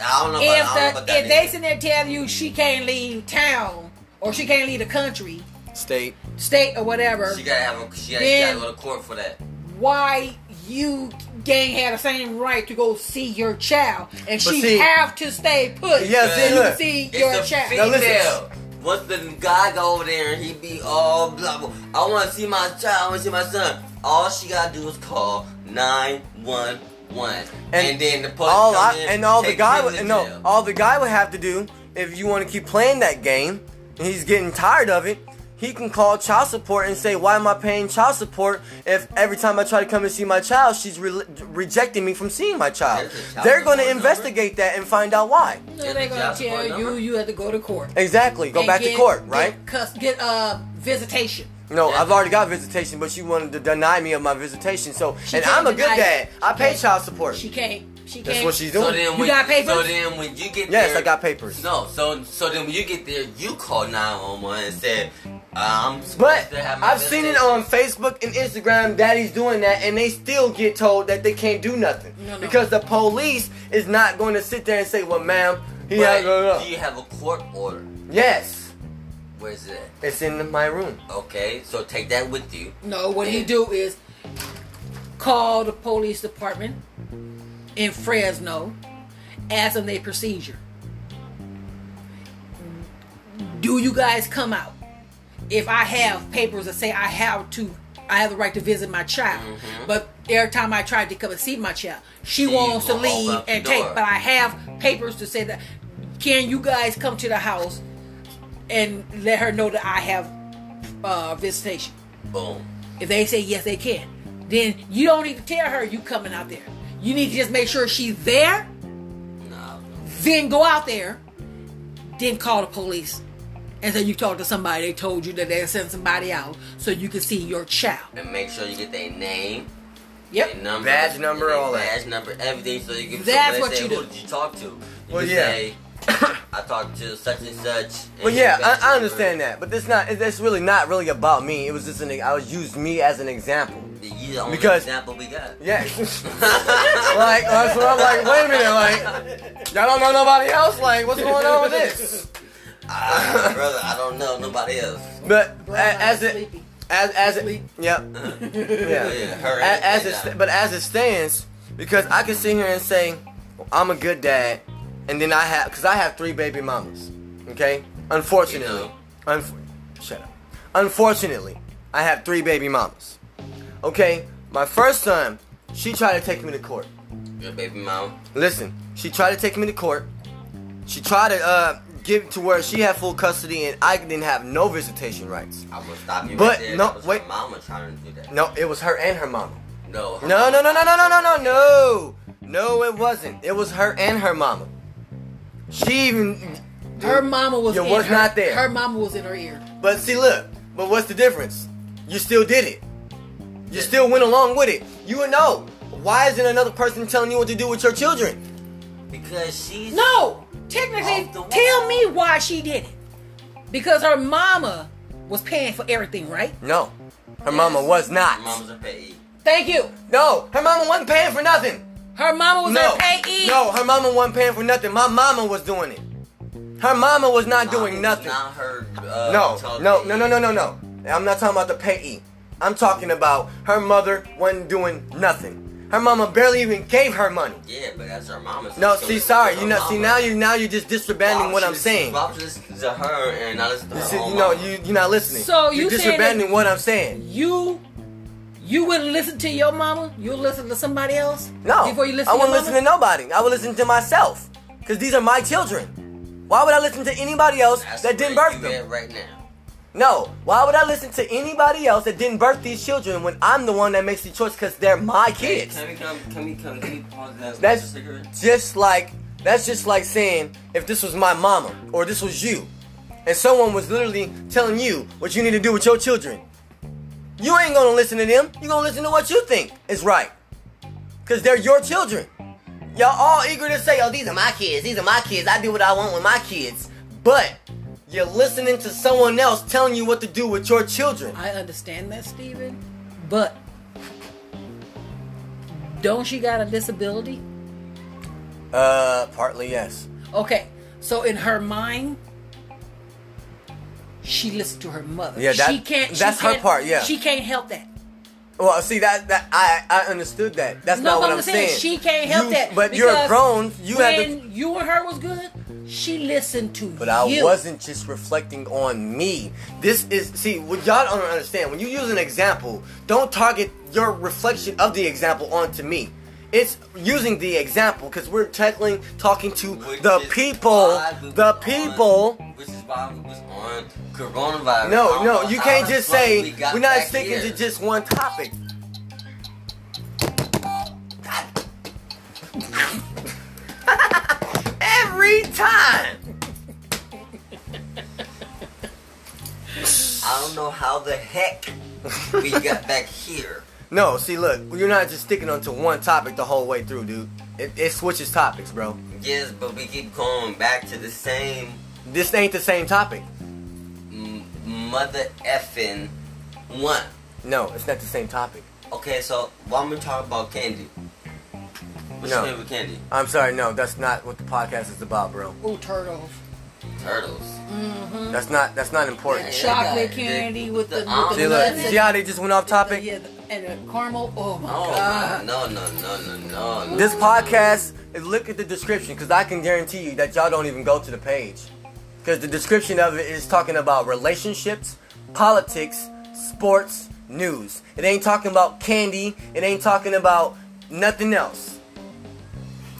I don't know. If I don't know the if they either. sitting there tell you she can't leave town or she can't leave the country, State. state or whatever, she gotta have a, she gotta, Then- gotta go to court for that. why you gang had the same right to go see your child and But she see- have to stay put Yeah, so see, you look. can see It's your child. Now listen. Once the guy go over there and he be all blah blah. I want to see my child. I want to see my son. All she gotta do is call nine one one, And and then the police All come I, in, and all the guy would no, jail. all the guy would have to do if you want to keep playing that game and he's getting tired of it, he can call child support and say, "Why am I paying child support if every time I try to come and see my child, she's re- rejecting me from seeing my child?" Child They're going to support investigate that and find out why. No, they're gonna child tell you number. you have to go to court. Exactly. Go and back to court, right? Get, cus- get uh visitation. No, Yeah. I've already got visitation, but she wanted to deny me of my visitation. So, She and can't I'm a good deny dad. it. I pay child support. She can't. She That's can't. That's what she's So doing. then You when, got papers? So then when you get there yes, there, I got papers. No, so so then when you get there, you call nine one one and say, uh, "I'm supposed But to have my I've seen it visitation." on Facebook and Instagram. Daddy's doing that, and they still get told that they can't do nothing No, no. because the police is not going to sit there and say, "Well, ma'am, he But has do you have a court order? Yes, Where's it? it's in my room. Okay, so take that with you. No, what he do is call the police department in Fresno, ask them their procedure. Do you guys come out? If I have papers that say I have to, I have the right to visit my child, mm-hmm. but every time I tried to come and see my child, she She wants to leave and take. But I have papers to say that. Can you guys come to the house and let her know that I have uh, visitation? Boom. If they say yes, they can. Then you don't need to tell her you coming out there. You need to just make sure she's there. No. Then go out there. Then call the police and say you talk to somebody. They told you that they sent somebody out so you can see your child. And make sure you get their name, Yep. their number, Badge number, their all that. badge number, everything, so you can. That's what say, you do. Who did you talk to? You Well, can yeah. Say, I talked to such and such. and But yeah, I, I understand that. But it's not. It's really not really about me. It was just an. I was used me as an example. You the only Because- example we got. Yeah. like that's what I'm like. Wait a minute, like y'all don't know nobody else. Like what's going on with this? Ah, brother, I don't know nobody else. But a- Grandma's as it sleepy. as as it, yep, Yeah, yeah. her A- as it, dad. sta- but as it stands, because I can sit here and say I'm a good dad, and then I have because I have three baby mamas. Okay, unfortunately. Unf- shut up. Unfortunately, I have three baby mamas. Okay, my first son, she tried to take me to court. Your baby mom. Listen, she tried to take me to court. She tried to uh, give to where she had full custody and I didn't have no visitation rights. I will stop you But right no, wait. Her mama trying to do that. No, it was her and her mama. No. her No, mama- no, no, no, no, no, no, no, no. No, it wasn't. It was her and her mama. She even. Her mama was. You in was her, not there. Her mama was in her ear. But see, look. But what's the difference? You still did it. You still went along with it. You would know. Why isn't another person telling you what to do with your children? Because she's. No, technically, Off the wall. tell me why she did it. Because her mama was paying for everything, right? No. Her mama was Her not. mama's a payee. Thank you. No, her mama wasn't paying for nothing. Her mama was no, her payee. no, her mama wasn't paying for nothing. My mama was doing it. Her mama was not doing Mom, nothing. Not her. Uh, No, child no, no, no, no, no, no. I'm not talking about the payee. I'm talking about her mother wasn't doing nothing. Her mama barely even gave her money. Yeah, but that's her mama's. No, she see, sorry, you her know, see now you now you're just disbanding what I'm listen- saying. Why should listen to her and not listen to her See, own you know, mama? you you're not listening. So you're you saying disbanding what I'm saying. You, you wouldn't listen to your mama. You'll listen to somebody else. No, Before you listen I to wouldn't listen to nobody. I would listen to myself, cause these are my children. Why would I listen to anybody else That's that didn't birth you them? right now. No. Why would I listen to anybody else that didn't birth these children when I'm the one that makes the choice because they're my Hey, kids? Can we come? Can we come? Can we pause that? That's just like that's just like saying if this was my mama or this was you, and someone was literally telling you what you need to do with your children. You ain't gonna listen to them. You gonna listen to what you think is right, cause they're your children. Y'all all eager to say, "Oh, these are my kids. These are my kids. I do what I want with my kids." But you're listening to someone else telling you what to do with your children. I understand that, Steven. But don't she got a disability? Uh, partly yes. Okay, so in her mind, she listened to her mother. Yeah, that- she can't. she that's her can't- part, yeah. she can't help that. Well, see that that I I understood that. That's No, not what I'm saying, saying. she can't help You- that. But you're grown. You have when to. you and her was good. She listened to you. But I wasn't just reflecting on me. This is see what y'all don't understand. When you use an example, don't target your reflection of the example onto me. It's using the example because we're tackling, talking to Which the people, the people. On, which is why we was on coronavirus. No, no, you can't just say we we're not sticking here. to just one topic. Every time. I don't know how the heck we got back here. No, see, look, you're not just sticking onto one topic the whole way through, dude. It, it switches topics, bro. Yes, but we keep going back to the same This ain't the same topic. m- mother effing one. No, it's not the same topic. Okay, so why don't we talk about candy? What's No. your favorite candy? I'm sorry, no, that's not what the podcast is about, bro. Ooh, turtles. Turtles. Mm-hmm. That's not that's not important. Yeah, chocolate the- candy the- with the, the with almond. the See, look, see how they just went off topic? Yeah, the- and the caramel. Oh my Oh god. no, no, no, no, no, no. This podcast, is look at the description, because I can guarantee you that y'all don't even go to the page. Because the description of it is talking about relationships, politics, sports, news. It ain't talking about candy. It ain't talking about nothing else.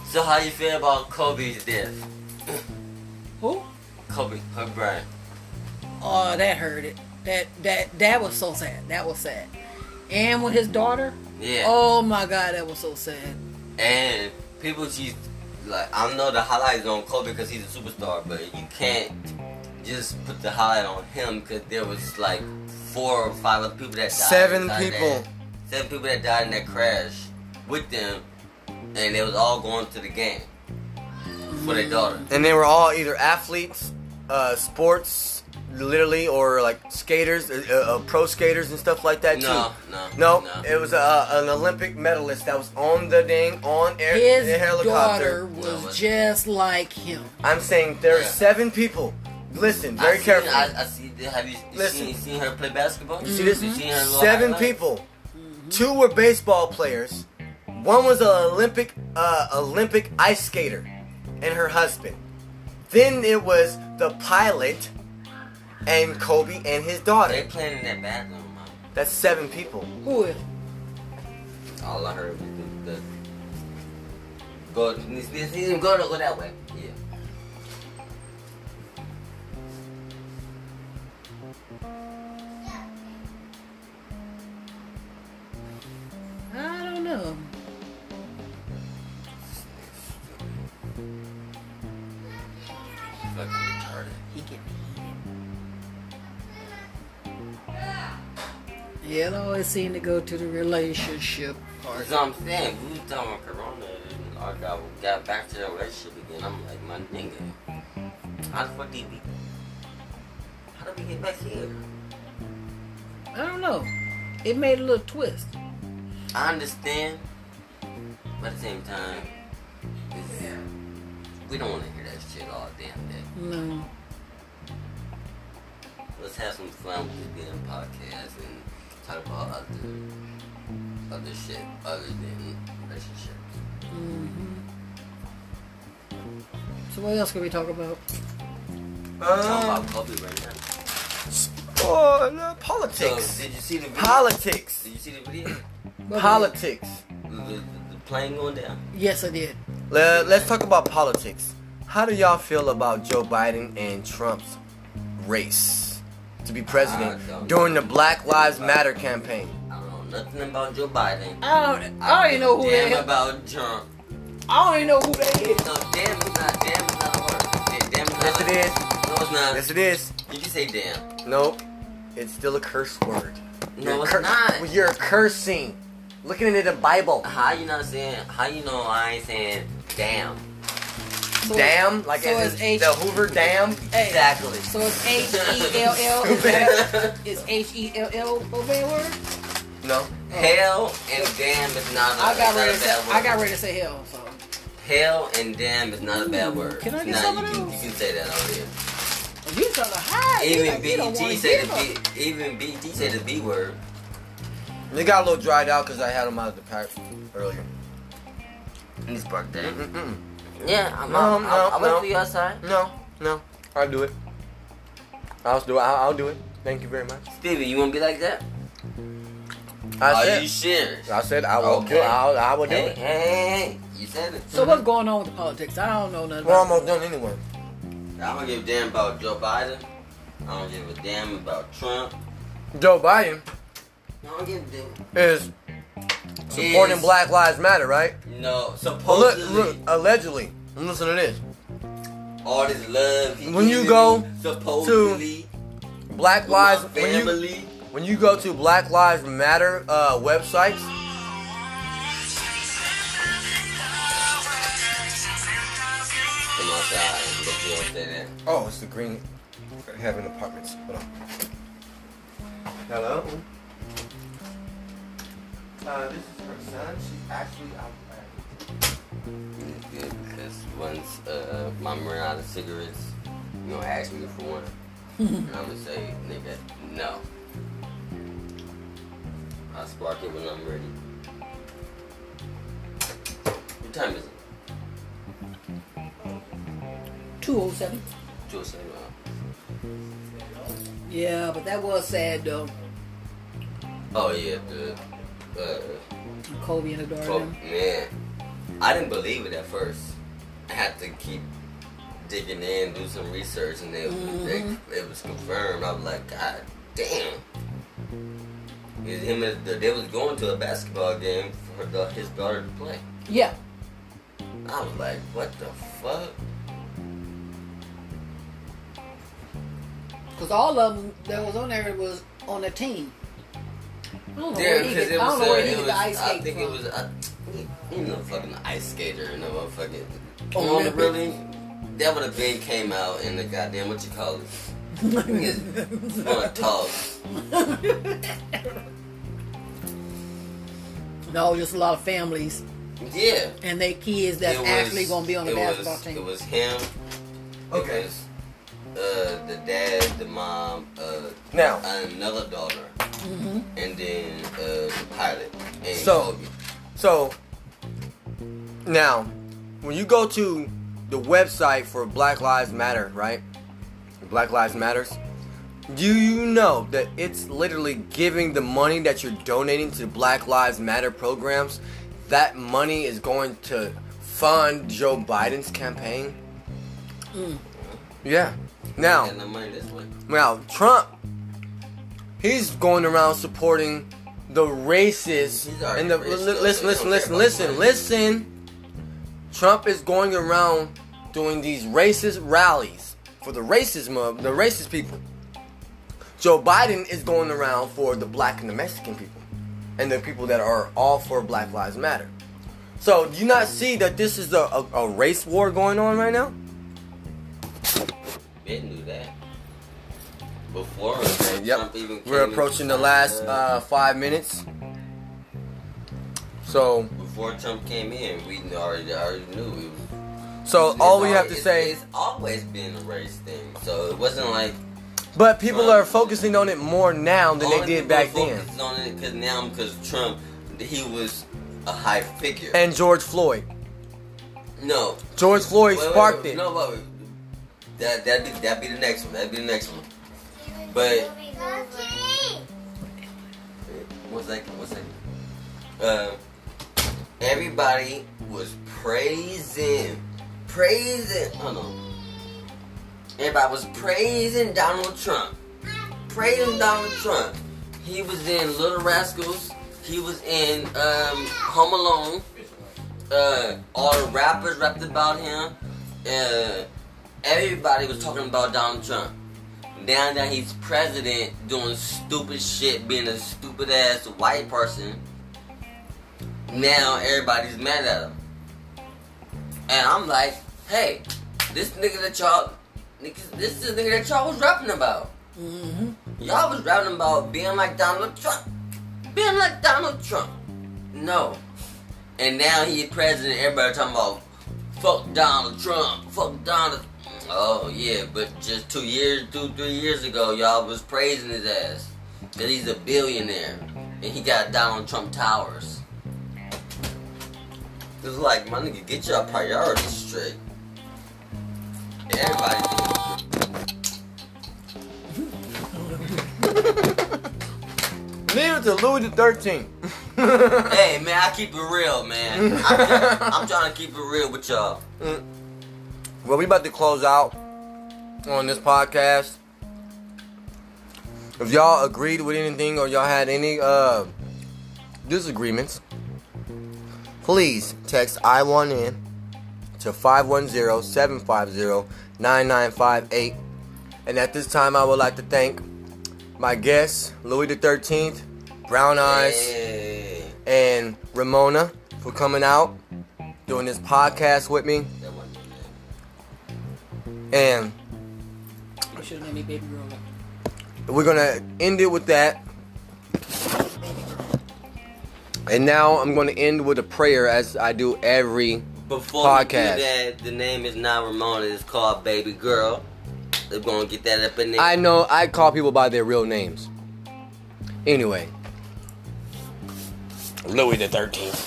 So how you feel about Kobe's death? Who? Kobe, Kobe Bryant. Oh, that hurt it. That that that was so sad. That was sad. And with his daughter. Yeah. Oh my god, that was so sad. And people she's like I know the highlight is on Kobe because he's a superstar, but you can't just put the highlight on him because there was like four or five other people that died. Seven people. that- seven people that died in that crash with them, and they was all going to the game for their daughter. And they were all either athletes, uh, sports, literally, or like skaters, uh, uh, pro skaters and stuff like that too. No, no, No, no. it was uh, an Olympic medalist that was on the dang on air His the helicopter. daughter was but- just like him. I'm saying there are Yeah. seven people Listen I very seen- carefully. I, I see. Have you Listen. seen, seen her play basketball? You see this? You seen her little Seven highlights? people. Two were baseball players. One was an Olympic uh, Olympic ice skater, and her husband. Then it was the pilot, and Kobe and his daughter. They daughter. playing in that bathroom, mom. That's seven people. Who is? All I heard was the, the go. This, this, this, go, go that way. Yeah. I don't know. Yeah, it always seem to go to the relationship part. That's what I'm saying. We was talking about Corona, and I got, got back to the relationship again. I'm like, my nigga, how the fuck did we? How did we get back here? I don't know. It made a little twist. I understand, but at the same time, we don't want to hear that shit all damn day. No. Let's have some fun with this damn podcast and talk about other other shit other than relationships. hmm So what else can we talk about? Talk Uh, about Kobe right now. oh, no, So, politics. did you see the video? Politics. Did you see the video? Politics. The, the, the plane going down. Yes, I did. Let, let's talk about politics. How do y'all feel about Joe Biden and Trump's race to be president during the Black Lives Matter campaign? I don't know nothing about Joe Biden. I don't. I don't even know who damn they. are. about Trump. I don't even know who they is. No, damn is not. Damn is not word. Damn is not. Yes, it is. No, it's not. Yes, it is. Did You can say damn. Nope. It's still a curse word. No, You're it's cur- not. You're cursing. Looking into the Bible. How you not saying? How you know I ain't saying damn? So Dam, like so as it's H- the Hoover Dam. Hey, Exactly. So it's H E L L. Is that is H E L L a bad word? No. Oh. Hell and damn is not a, I got not ready a to say. bad word. I got ready to say hell. So Hell and damn is not a bad hmm. word. Can I get Nah, some of you can, those? you can say that on here. Oh, you trying to hide? Even like you don't wanna BT say the. B, even BT say the B word. They got a little dried out because I had them out of the pack earlier. His birthday. Mm-mm. Yeah, I'm, No, I'm, no, I'm, I'm no. wait for you outside. No, no. I'll do it. I'll do it. I'll, I'll do it. Thank you very much. Stevie, you wanna be like that? I Are said. you serious? I said I will do. Okay. I'll, I will do Hey, it. hey, hey, you said it. So what's going on with the politics? I don't know nothing. We're almost done anyway. I don't give a damn about Joe Biden. I don't give a damn about Trump. Joe Biden I don't give a damn. is supporting Is- Black Lives Matter, right? No, Well, look, supposedly look, allegedly. Listen to this. all this love. When you go me, supposedly Black Lives. my When you when you go to Black Lives Matter uh, websites, Come outside and look you up there. oh, it's the Green Heaven Apartments. Hold on. Hello. Uh, this is her son. She's actually out. It's good because once uh, mom ran out of cigarettes, you gonna ask me for one, and I'm gonna say, nigga, no. I'll spark it when I'm ready. What time is it? Two oh seven. Two seven. Yeah, but that was sad though. Oh yeah, the uh, Kobe and the daughter. oh, man, I didn't believe it at first. I had to keep digging in, do some research, and it, Mhm. it, was confirmed. I was like, God damn. It- Him and the, they was going to a basketball game for the, his daughter to play. Yeah. I was like, what the fuck? Because all of them that was on there was on the team. I don't know Yeah, where he because get, it I was, don't know uh, where he it the ice I think from. it was, uh, you know, fucking ice skater and a motherfucking. Come Oh, on, yeah. really? That would have been came out in the goddamn, what you call it? It's gonna talk. no, just a lot of families Yeah. and their kids that's was- actually going to be on the basketball was, team. It was him. Okay. It was uh, the dad, the mom, uh, Now, another daughter, and then uh, the pilot. And So- Kobe. so now, when you go to the website for Black Lives Matter, right? Black Lives Matters. Do you know that it's literally giving the money that you're donating to Black Lives Matter programs? That money is going to fund Joe Biden's campaign. Yeah. Now, Getting the money this way. now Trump, he's going around supporting the racists and the racist, listen, listen, listen, listen, listen. Trump is going around doing these racist rallies for the racism of the racist people. Joe Biden is going around for the black and the Mexican people, and the people that are all for Black Lives Matter. So, do you not see that this is a, a, a race war going on right now? Ben knew that. Before Okay, yep. Trump We're approaching the last uh, five minutes. So, Before Trump came in, we already already knew it was. so all we have to say, it's always been a race thing. So it wasn't like but people are focusing on it more now than they did back then. on it because now because Trump, he was a high figure. And George Floyd, no, George Floyd Wait, wait, sparked wait, it. No, wait, wait. That that be that be the next one. That be the next one. But one second, one second. Uh, everybody was praising, praising. Hold on. Everybody was praising Donald Trump, praising Donald Trump. He was in Little Rascals. He was in um, Home Alone. Uh, all the rappers rapped about him. Uh, everybody was talking about Donald Trump. Now that he's president, doing stupid shit, being a stupid ass white person, now everybody's mad at him. And I'm like, hey, this nigga that y'all, niggas, this is the nigga that y'all was rapping about. Mm-hmm. Y'all was rapping about being like Donald Trump. Being like Donald Trump. No. And now he president, everybody talking about fuck Donald Trump, fuck Donald. Oh yeah, but just two years, two, three years ago, y'all was praising his ass. Cause he's a billionaire. And he got Donald Trump towers. It's like, my nigga, get your priorities straight. Everybody Leave it to Louis the Thirteenth. Hey man, I keep it real, man. I'm, I'm trying to keep it real with y'all. Mm. Well, we about to close out on this podcast. If y'all agreed with anything or y'all had any uh, disagreements, please text I1N to 510-750-9958. And at this time, I would like to thank my guests, Louis the 13th, Brown Eyes, Hey. and Ramona for coming out, doing this podcast with me. That wasn't it. And You should have named me Baby Roller. we're gonna end it with that. And now I'm gonna end with a prayer as I do every Before Podcast. we do that, the name is not Ramona. It's called Baby Girl. They're gonna get that up in there. I know I call people by their real names. Anyway. Louis the thirteenth.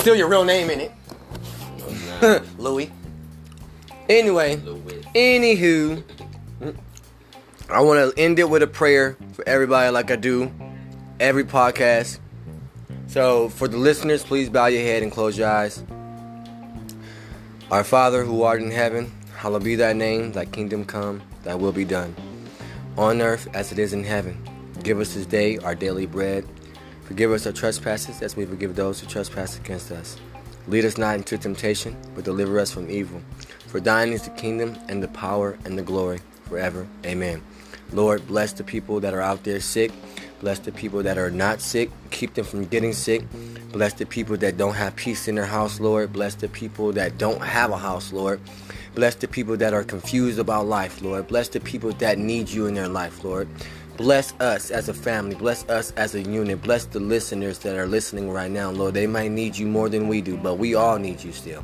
Still your real name in it. Nah, Louis. Anyway. Anywho, I want to end it with a prayer for everybody, like I do every podcast. So, for the listeners, please bow your head and close your eyes. Our Father who art in heaven, hallowed be thy name, thy kingdom come, thy will be done. On earth as it is in heaven. Give us this day our daily bread. Forgive us our trespasses as we forgive those who trespass against us. Lead us not into temptation, but deliver us from evil. For thine is the kingdom and the power and the glory forever. Amen. Lord, bless the people that are out there sick. Bless the people that are not sick. Keep them from getting sick. Bless the people that don't have peace in their house, Lord. Bless the people that don't have a house, Lord. Bless the people that are confused about life, Lord. Bless the people that need you in their life, Lord. Bless us as a family. Bless us as a unit. Bless the listeners that are listening right now, Lord. They might need you more than we do, but we all need you still.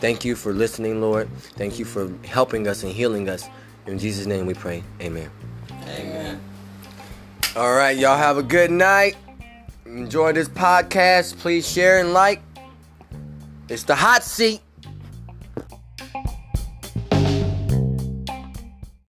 Thank you for listening, Lord. Thank you for helping us and healing us In Jesus' name we pray. Amen. Amen. All right, y'all have a good night. Enjoy this podcast. Please share and like. It's the hot seat.